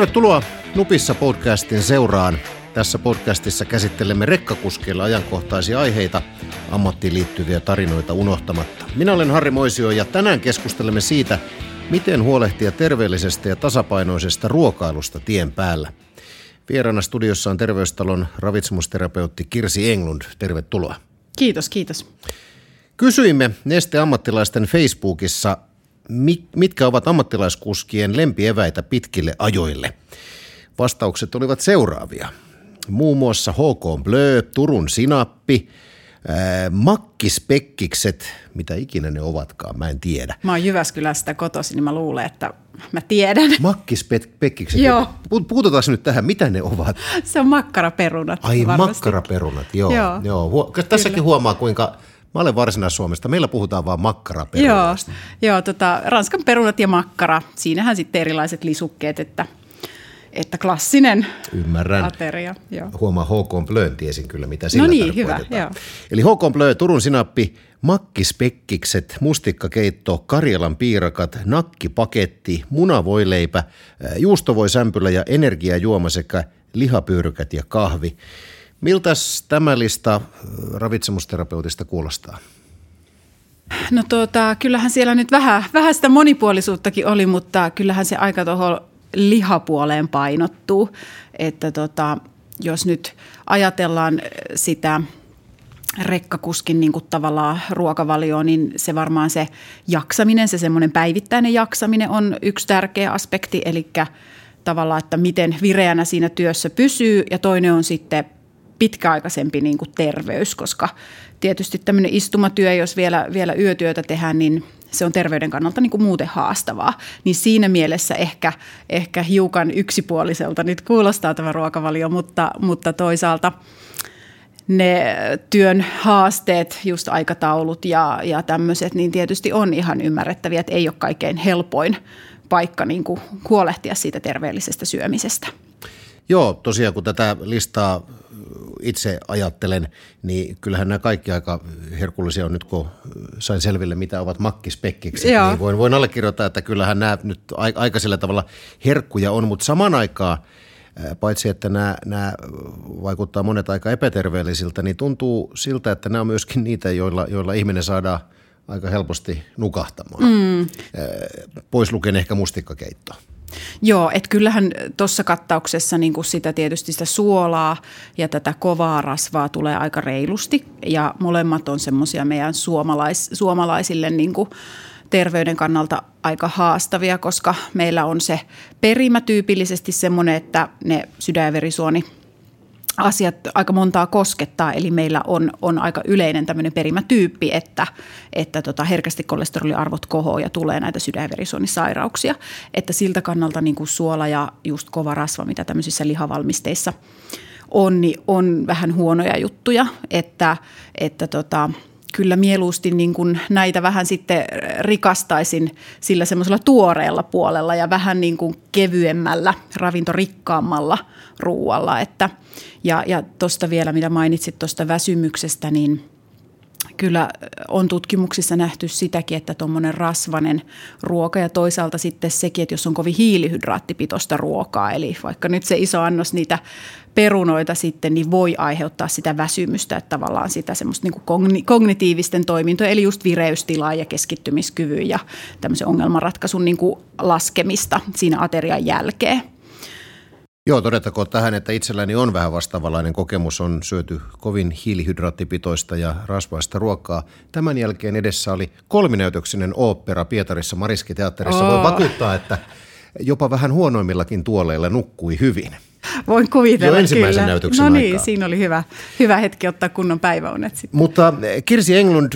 Tervetuloa Nupissa podcastin seuraan. Tässä podcastissa käsittelemme rekkakuskeilla ajankohtaisia aiheita, ammattiin liittyviä tarinoita unohtamatta. Minä olen Harri Moisio ja tänään keskustelemme siitä, miten huolehtia terveellisestä ja tasapainoisesta ruokailusta tien päällä. Vieraana studiossa on terveystalon ravitsemusterapeutti Kirsi Englund. Tervetuloa. Kiitos, kiitos. Kysyimme Neste-ammattilaisten Facebookissa, mitkä ovat ammattilaiskuskien lempieväitä pitkille ajoille. Vastaukset olivat seuraavia. Muun muassa HK Blö, Turun Sinappi, makkispekkikset, mitä ikinä ne ovatkaan, mä en tiedä. Mä oon Jyväskylästä kotoisin, niin mä luulen, että mä tiedän. Makkispekkikset, Joo. puututaan nyt tähän, mitä ne ovat? Se on makkaraperunat. Ai varmasti. makkaraperunat, joo. joo. Joo. joo. Tässäkin huomaa, kuinka Mä olen Varsinais-Suomesta. Meillä puhutaan vaan makkaraperunasta. Joo, joo tota, ranskan perunat ja makkara. Siinähän sitten erilaiset lisukkeet, että, että klassinen Ymmärrän. ateria. Joo. Huomaa HK Blön, tiesin kyllä mitä sillä No niin, hyvä, joo. Eli HK Blö, Turun sinappi, makkispekkikset, mustikkakeitto, Karjalan piirakat, nakkipaketti, munavoileipä, juustovoisämpylä ja energiajuoma sekä lihapyyrykät ja kahvi. Miltäs tämä lista äh, ravitsemusterapeutista kuulostaa? No tota, kyllähän siellä nyt vähän, vähän sitä monipuolisuuttakin oli, mutta kyllähän se aika tuohon lihapuoleen painottuu. Että tota, jos nyt ajatellaan sitä rekkakuskin niin kuin tavallaan ruokavalioon, niin se varmaan se jaksaminen, se semmoinen päivittäinen jaksaminen on yksi tärkeä aspekti. Eli tavallaan, että miten vireänä siinä työssä pysyy ja toinen on sitten pitkäaikaisempi niin kuin terveys, koska tietysti tämmöinen istumatyö, jos vielä, vielä yötyötä tehdään, niin se on terveyden kannalta niin kuin muuten haastavaa. Niin siinä mielessä ehkä, ehkä hiukan yksipuoliselta nyt kuulostaa tämä ruokavalio, mutta, mutta toisaalta ne työn haasteet, just aikataulut ja, ja tämmöiset, niin tietysti on ihan ymmärrettäviä, että ei ole kaikkein helpoin paikka niin kuin huolehtia siitä terveellisestä syömisestä. Joo, tosiaan kun tätä listaa itse ajattelen, niin kyllähän nämä kaikki aika herkullisia on nyt, kun sain selville, mitä ovat makkispekkikset. Joo. Niin voin, voin allekirjoittaa, että kyllähän nämä nyt aika sillä tavalla herkkuja on, mutta saman aikaan paitsi että nämä, nämä vaikuttaa monet aika epäterveellisiltä, niin tuntuu siltä, että nämä on myöskin niitä, joilla, joilla ihminen saadaan aika helposti nukahtamaan. Mm. Pois lukien ehkä mustikkakeitto. Joo, että kyllähän tuossa kattauksessa niin kuin sitä tietysti sitä suolaa ja tätä kovaa rasvaa tulee aika reilusti. Ja molemmat on semmoisia meidän suomalais, suomalaisille niin kuin terveyden kannalta aika haastavia, koska meillä on se perimä tyypillisesti semmoinen, että ne sydän- ja verisuoni asiat aika montaa koskettaa, eli meillä on, on aika yleinen tämmöinen perimätyyppi, että, että tota herkästi kolesteroliarvot kohoo ja tulee näitä sydän- ja. Että siltä kannalta niin kuin suola ja just kova rasva, mitä tämmöisissä lihavalmisteissa on, niin on vähän huonoja juttuja, että, että tota, kyllä mieluusti niin kuin näitä vähän sitten rikastaisin sillä semmoisella tuoreella puolella ja vähän niin kuin kevyemmällä, ravintorikkaammalla ruualla. Että, ja ja tuosta vielä, mitä mainitsit tuosta väsymyksestä, niin kyllä on tutkimuksissa nähty sitäkin, että tuommoinen rasvanen ruoka ja toisaalta sitten sekin, että jos on kovin hiilihydraattipitoista ruokaa, eli vaikka nyt se iso annos niitä perunoita sitten, niin voi aiheuttaa sitä väsymystä, että tavallaan sitä semmoista niin kognitiivisten toimintoja, eli just vireystilaa ja keskittymiskyvyn ja tämmöisen ongelmanratkaisun niin kuin laskemista siinä aterian jälkeen. Joo, todettakoon tähän, että itselläni on vähän vastaavanlainen kokemus. On syöty kovin hiilihydraattipitoista ja rasvaista ruokaa. Tämän jälkeen edessä oli kolminäytöksinen ooppera Pietarissa Mariskiteatterissa. Oh. Voi vakuuttaa, että jopa vähän huonoimmillakin tuoleilla nukkui hyvin. Voin kuvitella, Jo ensimmäisen kyllä. näytöksen No niin, aikaa. siinä oli hyvä, hyvä hetki ottaa kunnon päiväunet sitten. Mutta eh, Kirsi Englund,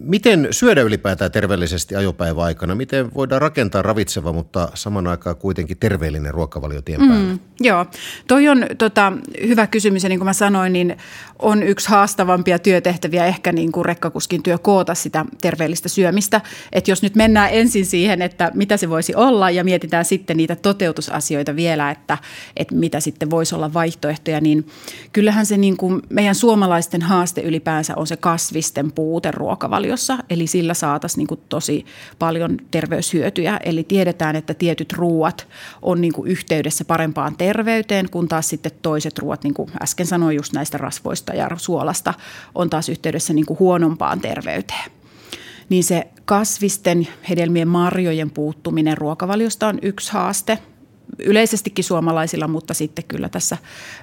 miten syödä ylipäätään terveellisesti ajopäivän aikana? Miten voidaan rakentaa ravitseva, mutta saman aikaan kuitenkin terveellinen ruokavalio tien päällä? Mm. Joo, toi on tota, hyvä kysymys ja niin kuin mä sanoin, niin on yksi haastavampia työtehtäviä ehkä niin kuin rekkakuskin työ koota sitä terveellistä syömistä. Että jos nyt mennään ensin siihen, että mitä se voisi olla ja mietitään sitten niitä toteutusasioita vielä, että, että mitä sitten voisi olla vaihtoehtoja, niin kyllähän se niin kuin meidän suomalaisten haaste ylipäänsä on se kasvisten puute ruokavaliossa ruokavaliossa, eli sillä saataisiin niin tosi paljon terveyshyötyjä. Eli tiedetään, että tietyt ruuat on niin yhteydessä parempaan terveyteen, kun taas sitten toiset ruuat, niin kuin äsken sanoin just näistä rasvoista ja suolasta, on taas yhteydessä niin huonompaan terveyteen niin se kasvisten, hedelmien, marjojen puuttuminen ruokavaliosta on yksi haaste – yleisestikin suomalaisilla, mutta sitten kyllä tässä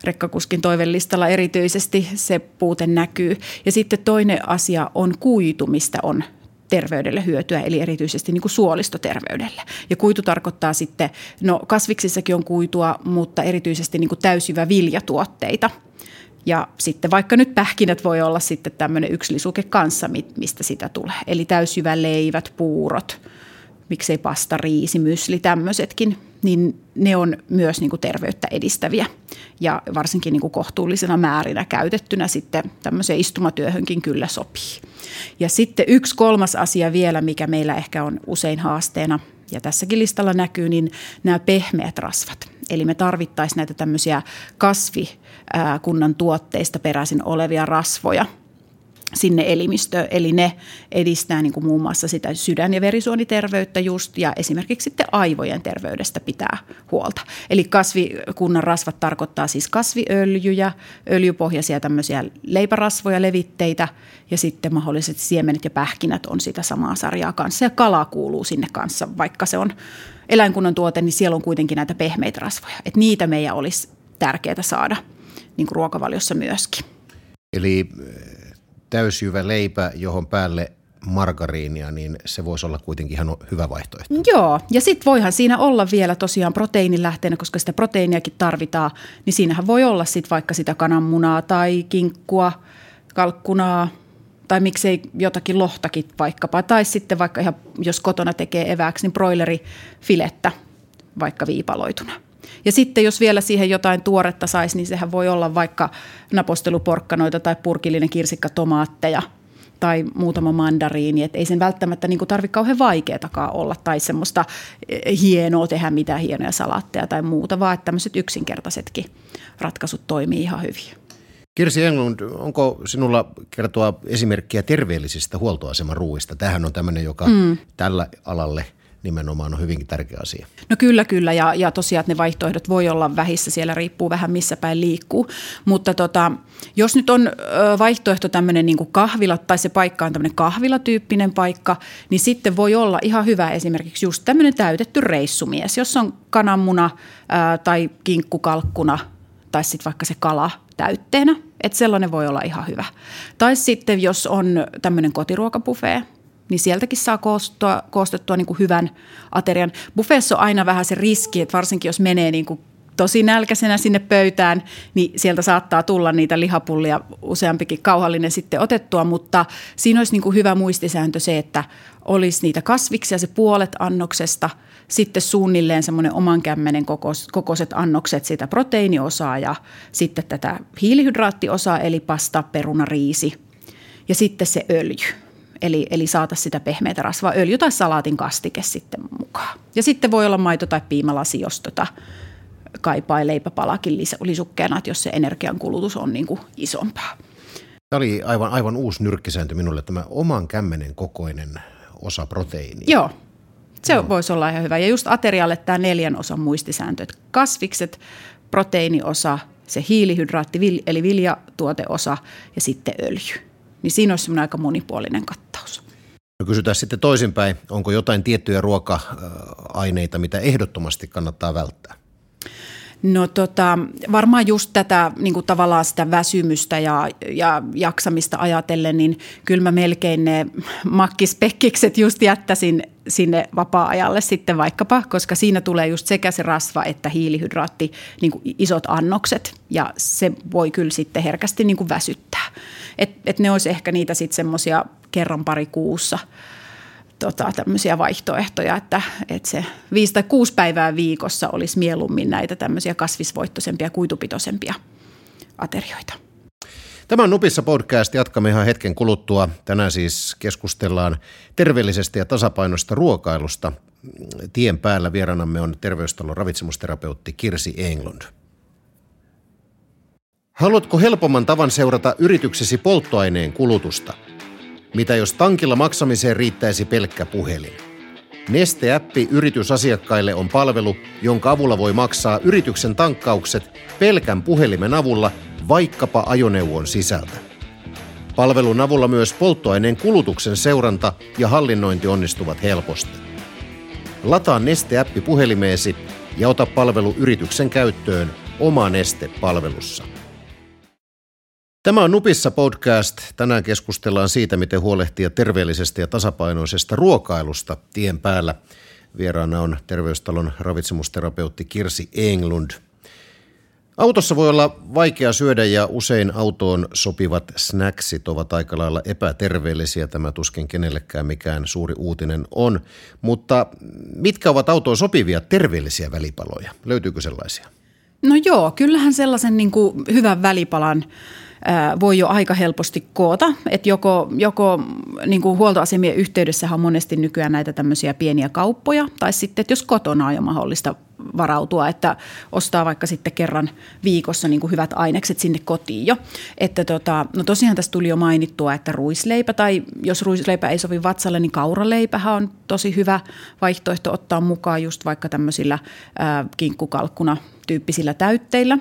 rekkakuskin toivellistalla erityisesti se puute näkyy. Ja sitten toinen asia on kuitu, mistä on terveydelle hyötyä, eli erityisesti niin kuin suolistoterveydelle. Ja kuitu tarkoittaa sitten, no kasviksissakin on kuitua, mutta erityisesti niin kuin viljatuotteita. Ja sitten vaikka nyt pähkinät voi olla sitten tämmöinen yksi lisuke kanssa, mistä sitä tulee. Eli täysjyvä leivät, puurot, miksei pasta, riisi, mysli, tämmöisetkin niin ne on myös niin kuin terveyttä edistäviä ja varsinkin niin kuin kohtuullisena määrinä käytettynä sitten tämmöiseen istumatyöhönkin kyllä sopii. Ja sitten yksi kolmas asia vielä, mikä meillä ehkä on usein haasteena ja tässäkin listalla näkyy, niin nämä pehmeät rasvat. Eli me tarvittaisiin näitä tämmöisiä kasvikunnan tuotteista peräisin olevia rasvoja – sinne elimistöön. Eli ne edistää niin kuin muun muassa sitä sydän- ja verisuoniterveyttä just ja esimerkiksi sitten aivojen terveydestä pitää huolta. Eli kasvikunnan rasvat tarkoittaa siis kasviöljyjä, öljypohjaisia tämmöisiä leipärasvoja, levitteitä ja sitten mahdollisesti siemenet ja pähkinät on sitä samaa sarjaa kanssa. Ja kala kuuluu sinne kanssa, vaikka se on eläinkunnan tuote, niin siellä on kuitenkin näitä pehmeitä rasvoja. Että niitä meidän olisi tärkeää saada niin kuin ruokavaliossa myöskin. Eli täysjyvä leipä, johon päälle margariinia, niin se voisi olla kuitenkin ihan hyvä vaihtoehto. Joo, ja sitten voihan siinä olla vielä tosiaan proteiinilähteenä, koska sitä proteiiniakin tarvitaan, niin siinähän voi olla sitten vaikka sitä kananmunaa tai kinkkua, kalkkunaa, tai miksei jotakin lohtakin vaikkapa, tai sitten vaikka ihan, jos kotona tekee evääksi, niin broilerifilettä vaikka viipaloituna. Ja sitten jos vielä siihen jotain tuoretta saisi, niin sehän voi olla vaikka naposteluporkkanoita tai purkillinen kirsikkatomaatteja tai muutama mandariini. Että ei sen välttämättä niin tarvitse kauhean vaikeatakaan olla tai semmoista eh, hienoa tehdä mitään hienoja salaatteja tai muuta, vaan että tämmöiset yksinkertaisetkin ratkaisut toimii ihan hyvin. Kirsi Englund, onko sinulla kertoa esimerkkiä terveellisistä huoltoaseman ruuista? Tähän on tämmöinen, joka mm. tällä alalle – nimenomaan on hyvinkin tärkeä asia. No kyllä, kyllä. Ja, ja tosiaan ne vaihtoehdot voi olla vähissä, siellä riippuu vähän missä päin liikkuu. Mutta tota, jos nyt on vaihtoehto tämmöinen niin kahvila tai se paikka on tämmöinen kahvilatyyppinen paikka, niin sitten voi olla ihan hyvä esimerkiksi just tämmöinen täytetty reissumies, jos on kananmuna ää, tai kinkkukalkkuna tai sitten vaikka se kala täytteenä. Että sellainen voi olla ihan hyvä. Tai sitten jos on tämmöinen kotiruokabufee, niin sieltäkin saa koostua, koostettua niin kuin hyvän aterian. Buffeessa on aina vähän se riski, että varsinkin jos menee niin kuin tosi nälkäisenä sinne pöytään, niin sieltä saattaa tulla niitä lihapullia useampikin kauhallinen sitten otettua, mutta siinä olisi niin kuin hyvä muistisääntö se, että olisi niitä kasviksia se puolet annoksesta, sitten suunnilleen semmoinen oman kämmenen kokoiset annokset sitä proteiiniosaa ja sitten tätä hiilihydraattiosaa eli pasta, peruna, riisi ja sitten se öljy Eli, eli saata sitä pehmeitä rasvaa, öljy tai salaatin kastike sitten mukaan. Ja sitten voi olla maito- tai piimalasi, jos tota kaipaa leipäpalakin lisukkeena, että jos se energiankulutus on niin kuin isompaa. Tämä oli aivan, aivan uusi nyrkkisääntö minulle, tämä oman kämmenen kokoinen osa proteiinia. Joo, se no. voisi olla ihan hyvä. Ja just aterialle tämä neljän osan muistisääntö, että kasvikset, proteiiniosa, se hiilihydraatti eli viljatuoteosa ja sitten öljy niin siinä olisi aika monipuolinen kattaus. No kysytään sitten toisinpäin, onko jotain tiettyjä ruoka-aineita, mitä ehdottomasti kannattaa välttää? No tota, varmaan just tätä niin kuin tavallaan sitä väsymystä ja, ja jaksamista ajatellen, niin kyllä mä melkein ne makkispekkikset just jättäisin sinne vapaa-ajalle sitten vaikkapa, koska siinä tulee just sekä se rasva että hiilihydraatti, niin kuin isot annokset ja se voi kyllä sitten herkästi niin kuin väsyttää. Et, et ne olisi ehkä niitä sitten semmoisia kerran pari kuussa tota, tämmöisiä vaihtoehtoja, että, että se viisi tai kuusi päivää viikossa olisi mieluummin näitä tämmöisiä kasvisvoittoisempia, kuitupitoisempia aterioita. Tämä on Nupissa podcast. Jatkamme ihan hetken kuluttua. Tänään siis keskustellaan terveellisestä ja tasapainosta ruokailusta. Tien päällä vieraanamme on terveystalon ravitsemusterapeutti Kirsi Englund. Haluatko helpomman tavan seurata yrityksesi polttoaineen kulutusta? Mitä jos tankilla maksamiseen riittäisi pelkkä puhelin? Neste-appi yritysasiakkaille on palvelu, jonka avulla voi maksaa yrityksen tankkaukset pelkän puhelimen avulla vaikkapa ajoneuvon sisältä. Palvelun avulla myös polttoaineen kulutuksen seuranta ja hallinnointi onnistuvat helposti. Lataa Neste-appi puhelimeesi ja ota palvelu yrityksen käyttöön oma Neste-palvelussa. Tämä on Nupissa podcast. Tänään keskustellaan siitä, miten huolehtia terveellisestä ja tasapainoisesta ruokailusta tien päällä. Vieraana on terveystalon ravitsemusterapeutti Kirsi Englund. Autossa voi olla vaikea syödä ja usein autoon sopivat snacksit ovat aika lailla epäterveellisiä. Tämä tuskin kenellekään mikään suuri uutinen on. Mutta mitkä ovat autoon sopivia terveellisiä välipaloja? Löytyykö sellaisia? No joo, kyllähän sellaisen niin kuin hyvän välipalan – voi jo aika helposti koota. Että joko, joko niin kuin huoltoasemien yhteydessä on monesti nykyään näitä tämmöisiä pieniä kauppoja, tai sitten, että jos kotona on jo mahdollista varautua, että ostaa vaikka sitten kerran viikossa niin kuin hyvät ainekset sinne kotiin jo. Että tota, no tosiaan tässä tuli jo mainittua, että ruisleipä tai jos ruisleipä ei sovi vatsalle, niin kauraleipähän on tosi hyvä vaihtoehto ottaa mukaan just vaikka tämmöisillä äh, kinkkukalkkuna tyyppisillä täytteillä.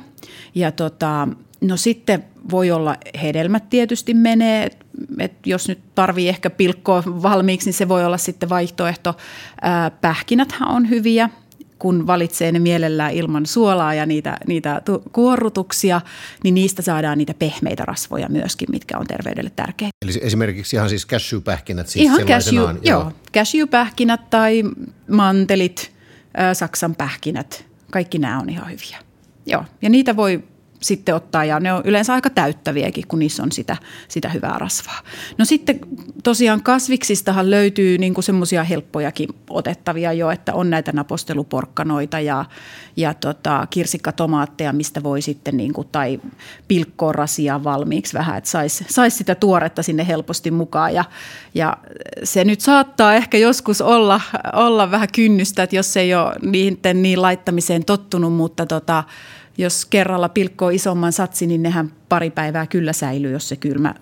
Ja tota, no sitten voi olla hedelmät tietysti menee, että et jos nyt tarvii ehkä pilkkoa valmiiksi, niin se voi olla sitten vaihtoehto. Ää, pähkinäthän on hyviä, kun valitsee ne mielellään ilman suolaa ja niitä, niitä kuorrutuksia, niin niistä saadaan niitä pehmeitä rasvoja myöskin, mitkä on terveydelle tärkeitä. Eli esimerkiksi ihan siis cashew-pähkinät siis Ihan cashew, joo. joo. Cashew-pähkinät tai mantelit, äh, saksan pähkinät, kaikki nämä on ihan hyviä. Joo, ja niitä voi sitten ottaa ja ne on yleensä aika täyttäviäkin, kun niissä on sitä, sitä hyvää rasvaa. No sitten tosiaan kasviksistahan löytyy niin semmoisia helppojakin otettavia jo, että on näitä naposteluporkkanoita ja, ja tota, kirsikkatomaatteja, mistä voi sitten niin kuin, tai pilkkoa rasia valmiiksi vähän, että saisi sais sitä tuoretta sinne helposti mukaan ja, ja se nyt saattaa ehkä joskus olla, olla vähän kynnystä, että jos ei ole niiden niin laittamiseen tottunut, mutta tota, jos kerralla pilkkoo isomman satsin, niin nehän pari päivää kyllä säilyy, jos se kylmä,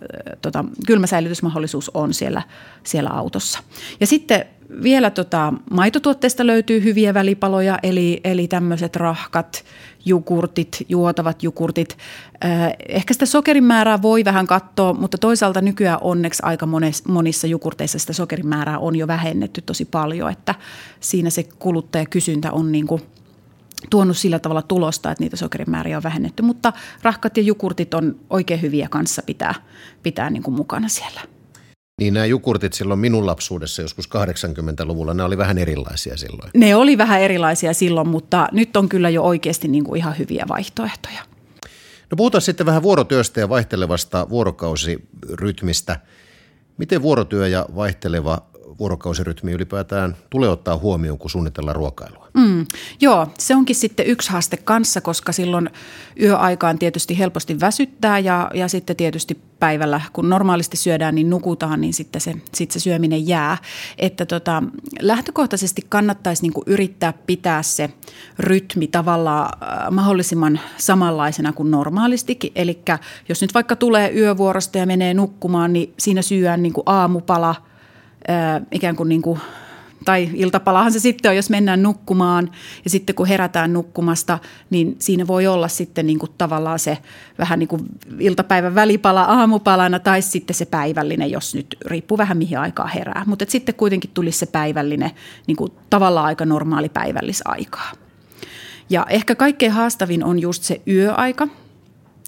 tota, kylmäsäilytysmahdollisuus on siellä, siellä autossa. Ja sitten vielä tota, maitotuotteista löytyy hyviä välipaloja, eli, eli tämmöiset rahkat, jukurtit, juotavat jukurtit. Ehkä sitä sokerin määrää voi vähän katsoa, mutta toisaalta nykyään onneksi aika monissa jukurteissa sitä sokerin määrää on jo vähennetty tosi paljon, että siinä se kuluttajakysyntä on niin kuin – tuonut sillä tavalla tulosta, että niitä sokerimääriä on vähennetty. Mutta rahkat ja jukurtit on oikein hyviä kanssa pitää, pitää niin kuin mukana siellä. Niin nämä jukurtit silloin minun lapsuudessa joskus 80-luvulla, ne oli vähän erilaisia silloin. Ne oli vähän erilaisia silloin, mutta nyt on kyllä jo oikeasti niin kuin ihan hyviä vaihtoehtoja. No puhutaan sitten vähän vuorotyöstä ja vaihtelevasta vuorokausirytmistä. Miten vuorotyö ja vaihteleva vuorokausirytmi ylipäätään tulee ottaa huomioon, kun suunnitellaan ruokailua? Mm, joo, se onkin sitten yksi haaste kanssa, koska silloin yöaikaan tietysti helposti väsyttää ja, ja sitten tietysti päivällä, kun normaalisti syödään, niin nukutaan, niin sitten se, sitten se syöminen jää. Että tota, lähtökohtaisesti kannattaisi niin yrittää pitää se rytmi tavallaan äh, mahdollisimman samanlaisena kuin normaalistikin. Eli jos nyt vaikka tulee yövuorosta ja menee nukkumaan, niin siinä syödään niin aamupala – ikään kuin, niin kuin tai iltapalahan se sitten on, jos mennään nukkumaan ja sitten kun herätään nukkumasta, niin siinä voi olla sitten niin kuin tavallaan se vähän niin kuin iltapäivän välipala aamupalana tai sitten se päivällinen, jos nyt riippuu vähän mihin aikaa herää. Mutta sitten kuitenkin tulisi se päivällinen niin kuin tavallaan aika normaali päivällisaikaa. Ja ehkä kaikkein haastavin on just se yöaika –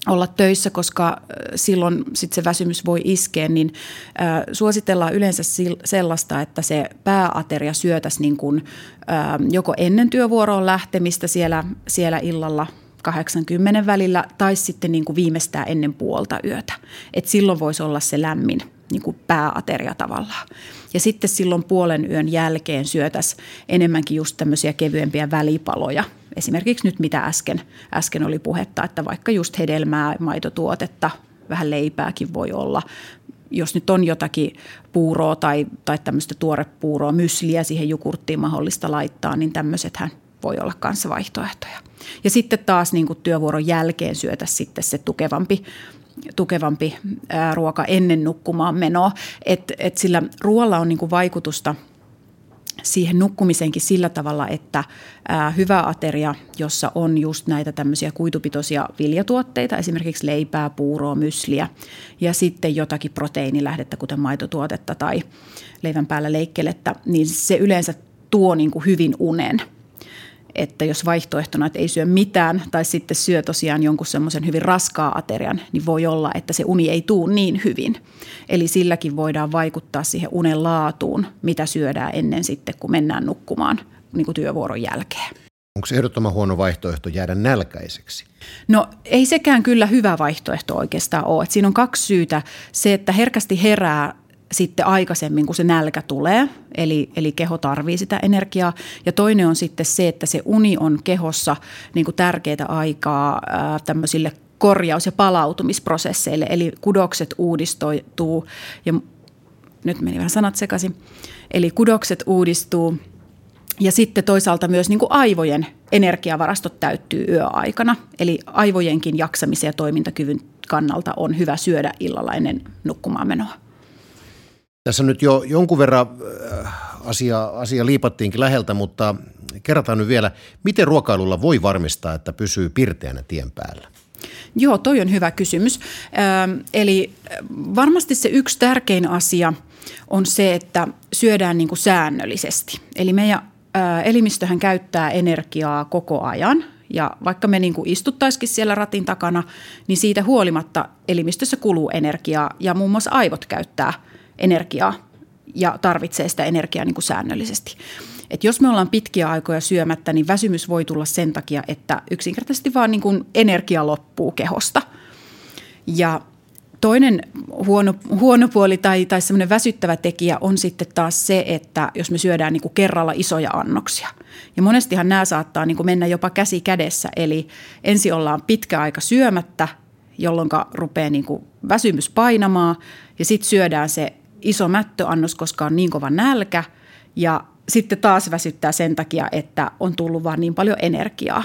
olla töissä, koska äh, silloin sit se väsymys voi iskeä, niin äh, suositellaan yleensä sellaista, että se pääateria syötäisi niin kuin, äh, joko ennen työvuoroon lähtemistä siellä, siellä illalla 80 välillä tai sitten niin kuin viimeistään ennen puolta yötä. Et silloin voisi olla se lämmin niin kuin pääateria tavallaan. Ja sitten silloin puolen yön jälkeen syötäisiin enemmänkin just tämmöisiä kevyempiä välipaloja – esimerkiksi nyt mitä äsken, äsken oli puhetta, että vaikka just hedelmää, maitotuotetta, vähän leipääkin voi olla. Jos nyt on jotakin puuroa tai, tai tämmöistä tuorepuuroa, mysliä siihen jukurttiin mahdollista laittaa, niin tämmöisethän voi olla kanssa vaihtoehtoja. Ja sitten taas niin kuin työvuoron jälkeen syötä sitten se tukevampi tukevampi ää, ruoka ennen nukkumaan menoa. Et, et sillä ruoalla on niin kuin vaikutusta – siihen nukkumiseenkin sillä tavalla, että hyvä ateria, jossa on just näitä tämmöisiä kuitupitoisia viljatuotteita, esimerkiksi leipää, puuroa, mysliä ja sitten jotakin proteiinilähdettä, kuten maitotuotetta tai leivän päällä leikkelettä, niin se yleensä tuo niin kuin hyvin unen – että jos vaihtoehtona, että ei syö mitään tai sitten syö tosiaan jonkun semmoisen hyvin raskaa aterian, niin voi olla, että se uni ei tuu niin hyvin. Eli silläkin voidaan vaikuttaa siihen unen laatuun, mitä syödään ennen sitten, kun mennään nukkumaan niin kuin työvuoron jälkeen. Onko se ehdottoman huono vaihtoehto jäädä nälkäiseksi? No ei sekään kyllä hyvä vaihtoehto oikeastaan ole. Et siinä on kaksi syytä. Se, että herkästi herää sitten aikaisemmin, kun se nälkä tulee, eli, eli keho tarvii sitä energiaa. Ja toinen on sitten se, että se uni on kehossa niin kuin tärkeää aikaa ää, tämmöisille korjaus- ja palautumisprosesseille, eli kudokset uudistuu ja nyt meni vähän sanat sekaisin. Eli kudokset uudistuu ja sitten toisaalta myös niin kuin aivojen energiavarastot täyttyy yöaikana. Eli aivojenkin jaksamisen ja toimintakyvyn kannalta on hyvä syödä illalla ennen nukkumaan menoa. Tässä nyt jo jonkun verran äh, asia, asia liipattiinkin läheltä, mutta kerrotaan nyt vielä, miten ruokailulla voi varmistaa, että pysyy pirteänä tien päällä? Joo, toi on hyvä kysymys. Ähm, eli äh, varmasti se yksi tärkein asia on se, että syödään niin kuin säännöllisesti. Eli meidän äh, elimistöhän käyttää energiaa koko ajan ja vaikka me niin kuin istuttaisikin siellä ratin takana, niin siitä huolimatta elimistössä kuluu energiaa ja muun muassa aivot käyttää – energiaa ja tarvitsee sitä energiaa niin kuin säännöllisesti. Et jos me ollaan pitkiä aikoja syömättä, niin väsymys voi tulla sen takia, että yksinkertaisesti vaan niin kuin energia loppuu kehosta. Ja toinen huono, huono puoli tai, tai semmoinen väsyttävä tekijä on sitten taas se, että jos me syödään niin kuin kerralla isoja annoksia. Ja monestihan nämä saattaa niin kuin mennä jopa käsi kädessä, eli ensin ollaan pitkä aika syömättä, jolloin rupeaa niin kuin väsymys painamaan ja sitten syödään se iso mättöannos, koska on niin kova nälkä ja sitten taas väsyttää sen takia, että on tullut vaan niin paljon energiaa.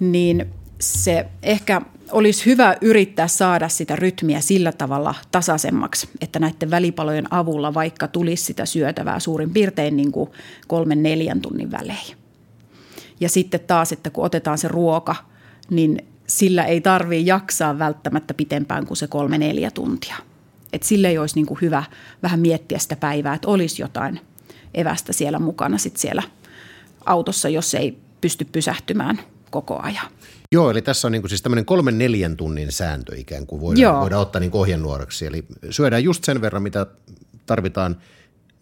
Niin se ehkä olisi hyvä yrittää saada sitä rytmiä sillä tavalla tasaisemmaksi, että näiden välipalojen avulla vaikka tulisi sitä syötävää suurin piirtein niin kuin kolmen neljän tunnin välein. Ja sitten taas, että kun otetaan se ruoka, niin sillä ei tarvitse jaksaa välttämättä pitempään kuin se kolme neljä tuntia – että sille ei olisi niin kuin hyvä vähän miettiä sitä päivää, että olisi jotain evästä siellä mukana sit siellä autossa, jos ei pysty pysähtymään koko ajan. Joo, eli tässä on niin kuin siis tämmöinen kolmen neljän tunnin sääntö ikään kuin voidaan, voidaan ottaa niin ohjenuoraksi. Eli syödään just sen verran, mitä tarvitaan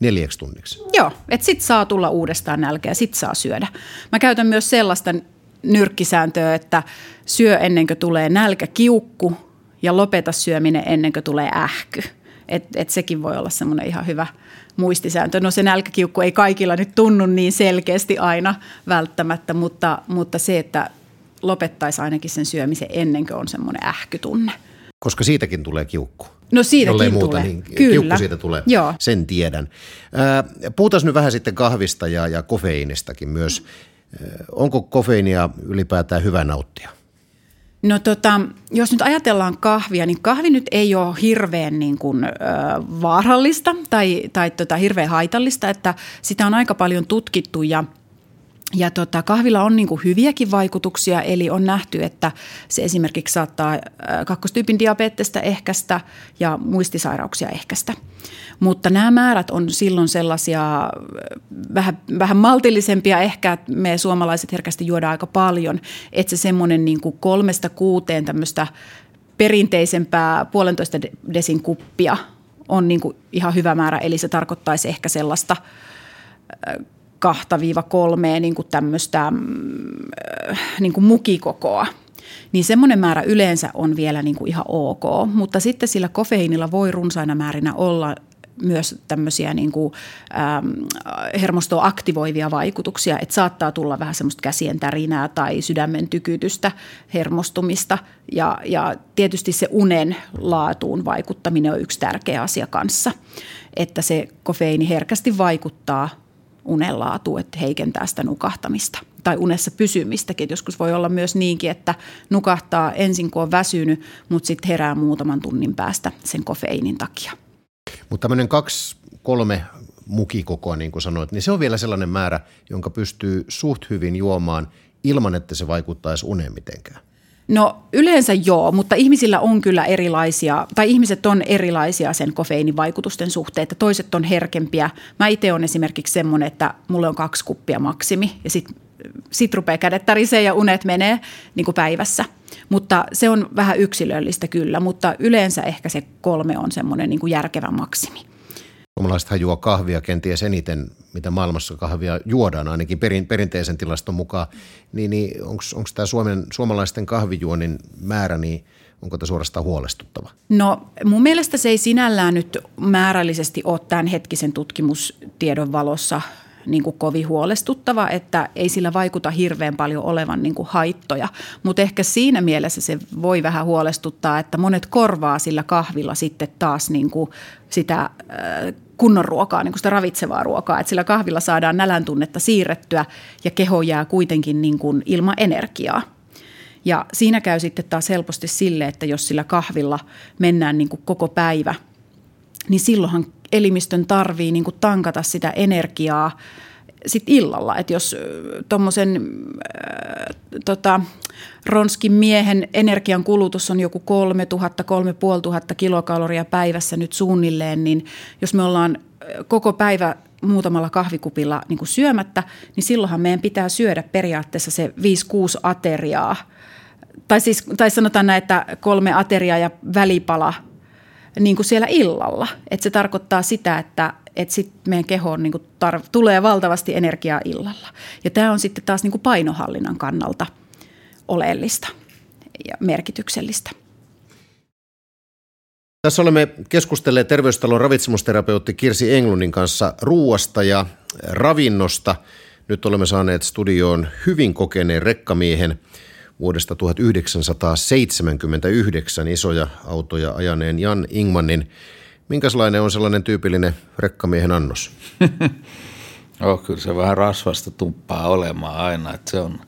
neljäksi tunniksi. Joo, että sit saa tulla uudestaan nälkä ja sit saa syödä. Mä käytän myös sellaista nyrkkisääntöä, että syö ennen kuin tulee nälkäkiukku – ja lopeta syöminen ennen kuin tulee ähky. Et, et sekin voi olla semmoinen ihan hyvä muistisääntö. No se nälkäkiukku ei kaikilla nyt tunnu niin selkeästi aina välttämättä, mutta, mutta se, että lopettaisi ainakin sen syömisen ennen kuin on semmoinen ähkytunne. Koska siitäkin tulee kiukku. No siitäkin Jollei muuta, tulee. Niin Kyllä. Kiukku siitä tulee, Joo. sen tiedän. puhutaan nyt vähän sitten kahvista ja, ja kofeiinistakin myös. onko kofeiinia ylipäätään hyvä nauttia? No tota, jos nyt ajatellaan kahvia, niin kahvi nyt ei ole hirveän niin kuin, ö, vaarallista tai, tai tota, hirveän haitallista, että sitä on aika paljon tutkittu ja – ja tota, kahvilla on niin hyviäkin vaikutuksia, eli on nähty, että se esimerkiksi saattaa kakkostyypin diabetesta ehkäistä ja muistisairauksia ehkäistä. Mutta nämä määrät on silloin sellaisia vähän, vähän maltillisempia. Ehkä, että me suomalaiset herkästi juodaan aika paljon, että se semmoinen niin kolmesta kuuteen tämmöistä perinteisempää puolentoista desin kuppia on niin ihan hyvä määrä, eli se tarkoittaisi ehkä sellaista kahta viiva kolmea niin kuin tämmöistä mm, niin kuin mukikokoa niin semmoinen määrä yleensä on vielä niin kuin ihan ok. Mutta sitten sillä kofeiinilla voi runsaina määrinä olla myös tämmöisiä niin kuin, ähm, hermostoa aktivoivia vaikutuksia, että saattaa tulla vähän semmoista käsien tärinää tai sydämen tykytystä, hermostumista ja, ja tietysti se unen laatuun vaikuttaminen on yksi tärkeä asia kanssa, että se kofeiini herkästi vaikuttaa unenlaatu, että heikentää sitä nukahtamista tai unessa pysymistäkin. joskus voi olla myös niinkin, että nukahtaa ensin kun on väsynyt, mutta sitten herää muutaman tunnin päästä sen kofeiinin takia. Mutta tämmöinen kaksi, kolme mukikokoa, niin kuin sanoit, niin se on vielä sellainen määrä, jonka pystyy suht hyvin juomaan ilman, että se vaikuttaisi uneen mitenkään. No yleensä joo, mutta ihmisillä on kyllä erilaisia, tai ihmiset on erilaisia sen kofeiinin vaikutusten suhteen, että toiset on herkempiä. Mä itse olen esimerkiksi semmoinen, että mulle on kaksi kuppia maksimi ja sitten sit rupeaa kädet tarisee ja unet menee niin kuin päivässä. Mutta se on vähän yksilöllistä kyllä, mutta yleensä ehkä se kolme on semmoinen niin kuin järkevä maksimi. Suomalaisethan juo kahvia kenties eniten, mitä maailmassa kahvia juodaan, ainakin perin, perinteisen tilaston mukaan. Niin, niin onko tämä Suomen, suomalaisten kahvijuonnin määrä, niin onko tämä suorastaan huolestuttava? No mun mielestä se ei sinällään nyt määrällisesti ole tämän hetkisen tutkimustiedon valossa niin kuin kovin huolestuttava, että ei sillä vaikuta hirveän paljon olevan niin kuin haittoja. Mutta ehkä siinä mielessä se voi vähän huolestuttaa, että monet korvaa sillä kahvilla sitten taas niin kuin sitä äh, kunnon ruokaa, niin kuin sitä ravitsevaa ruokaa. Että sillä kahvilla saadaan nälän tunnetta siirrettyä ja keho jää kuitenkin niin kuin ilman energiaa. Ja siinä käy sitten taas helposti sille, että jos sillä kahvilla mennään niin kuin koko päivä, niin silloinhan elimistön tarvii niin kuin tankata sitä energiaa sit illalla. Että jos tuommoisen äh, tota, ronskin miehen energian kulutus on joku 3000, 3500 kilokaloria päivässä nyt suunnilleen, niin jos me ollaan koko päivä muutamalla kahvikupilla niin kuin syömättä, niin silloinhan meidän pitää syödä periaatteessa se 5-6 ateriaa. Tai, siis, tai sanotaan näin, että kolme ateriaa ja välipala – niin kuin siellä illalla. Et se tarkoittaa sitä, että et sit meidän kehoon niin tar- tulee valtavasti energiaa illalla. Ja tämä on sitten taas niin painohallinnan kannalta oleellista ja merkityksellistä. Tässä olemme keskustelleet terveystalon ravitsemusterapeutti Kirsi Englundin kanssa ruuasta ja ravinnosta. Nyt olemme saaneet studioon hyvin kokeneen rekkamiehen – vuodesta 1979 isoja autoja ajaneen Jan Ingmanin. Minkälainen on sellainen tyypillinen rekkamiehen annos? oh, kyllä se vähän rasvasta tumppaa olemaan aina. Että se on,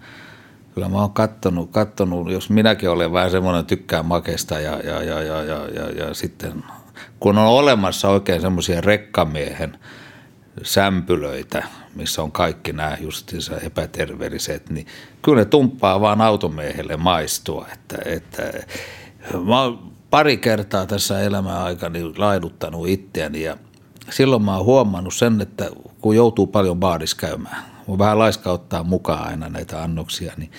kyllä mä oon kattonut, kattonut, jos minäkin olen vähän semmoinen tykkää makesta ja, ja, ja, ja, ja, ja, ja sitten kun on olemassa oikein semmoisia rekkamiehen sämpylöitä, missä on kaikki nämä justiinsa epäterveelliset, niin kyllä ne tumppaa vaan automiehelle maistua. Että, että, mä oon pari kertaa tässä elämän aikana laiduttanut itseäni ja silloin mä oon huomannut sen, että kun joutuu paljon baadissa käymään, on vähän laiska ottaa mukaan aina näitä annoksia, niin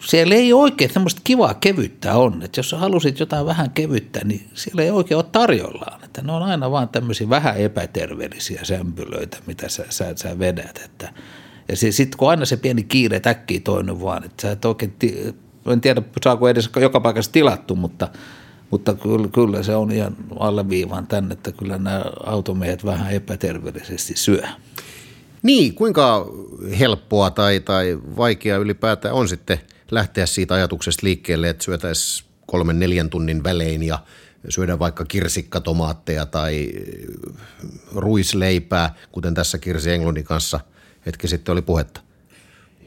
siellä ei oikein semmoista kivaa kevyttä on. Että jos sä halusit jotain vähän kevyttä, niin siellä ei oikein ole tarjollaan. Että ne on aina vaan tämmöisiä vähän epäterveellisiä sämpylöitä, mitä sä, sä, sä vedät. Että, ja sitten kun aina se pieni kiire täkkii toinen vaan, että sä et oikein, en tiedä saako edes joka paikassa tilattu, mutta, mutta kyllä, kyllä se on ihan alleviivaan tänne, että kyllä nämä automiehet vähän epäterveellisesti syö. Niin, kuinka helppoa tai, tai vaikeaa ylipäätään on sitten lähteä siitä ajatuksesta liikkeelle, että syötäisiin kolmen neljän tunnin välein ja syödä vaikka kirsikkatomaatteja tai ruisleipää, kuten tässä Kirsi Englundin kanssa hetki sitten oli puhetta?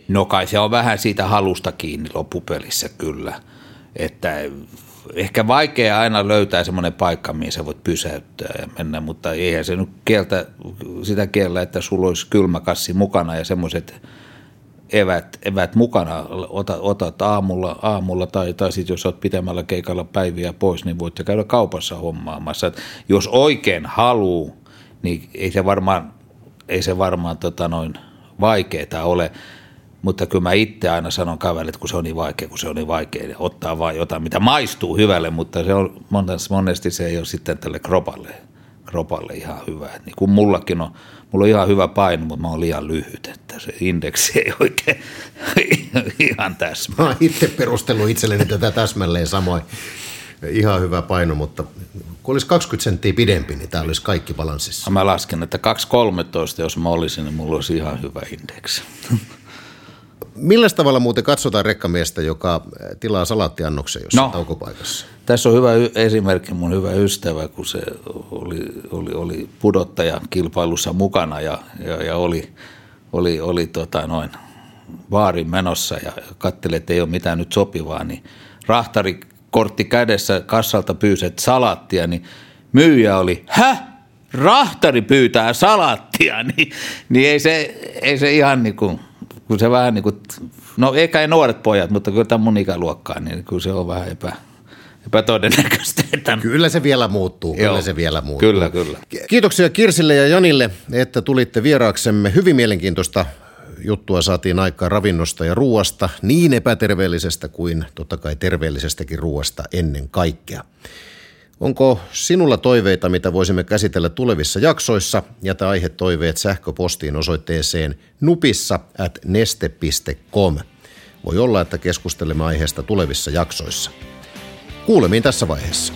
No kai se on vähän siitä halusta kiinni loppupelissä kyllä, että ehkä vaikea aina löytää semmoinen paikka, missä voit pysäyttää ja mennä, mutta eihän se nyt kieltä, sitä kiellä, että sulla olisi kylmäkassi mukana ja semmoiset evät, evät mukana, otat, otat aamulla, aamulla tai, tai sitten jos olet pitemmällä keikalla päiviä pois, niin voitte käydä kaupassa hommaamassa. Et jos oikein haluu, niin ei se varmaan, ei se varmaan tota noin vaikeaa ole, mutta kyllä mä itse aina sanon kaverille, että kun se on niin vaikea, kun se on niin vaikea, niin ottaa vain jotain, mitä maistuu hyvälle, mutta se on, monesti se ei ole sitten tälle kropalle, kropalle ihan hyvä. niin kuin mullakin on, mulla on ihan hyvä paino, mutta mä oon liian lyhyt, että se indeksi ei oikein ihan täsmä. Mä oon itse perustellut itselleni tätä täsmälleen samoin. Ihan hyvä paino, mutta kun olisi 20 senttiä pidempi, niin tämä olisi kaikki balanssissa. Mä lasken, että 2,13, jos mä olisin, niin mulla olisi ihan hyvä indeksi. Millä tavalla muuten katsotaan rekkamiestä, joka tilaa salaattiannoksen jossain no, taukopaikassa? Tässä on hyvä esimerkki, mun hyvä ystävä, kun se oli, oli, oli pudottaja kilpailussa mukana ja, ja, ja oli, oli, oli tota noin, baarin menossa ja katseli, että ei ole mitään nyt sopivaa, niin rahtari kortti kädessä kassalta pyysi salattia, niin myyjä oli, hä? Rahtari pyytää salattia, niin, niin ei, se, ei se ihan niin kuin, kun se vähän niin kuin, no eikä ei nuoret pojat, mutta kyllä tämä mun ikäluokkaa, niin kyllä se on vähän epä, epätodennäköistä. Että... Kyllä se vielä muuttuu, Joo, kyllä se vielä muuttuu. Kyllä, kyllä. Kiitoksia Kirsille ja Janille, että tulitte vieraaksemme. Hyvin mielenkiintoista juttua saatiin aikaa ravinnosta ja ruuasta, niin epäterveellisestä kuin totta kai terveellisestäkin ruuasta ennen kaikkea. Onko sinulla toiveita, mitä voisimme käsitellä tulevissa jaksoissa? Jätä aihetoiveet sähköpostiin osoitteeseen nupissa at neste.com. Voi olla, että keskustelemme aiheesta tulevissa jaksoissa. Kuulemiin tässä vaiheessa.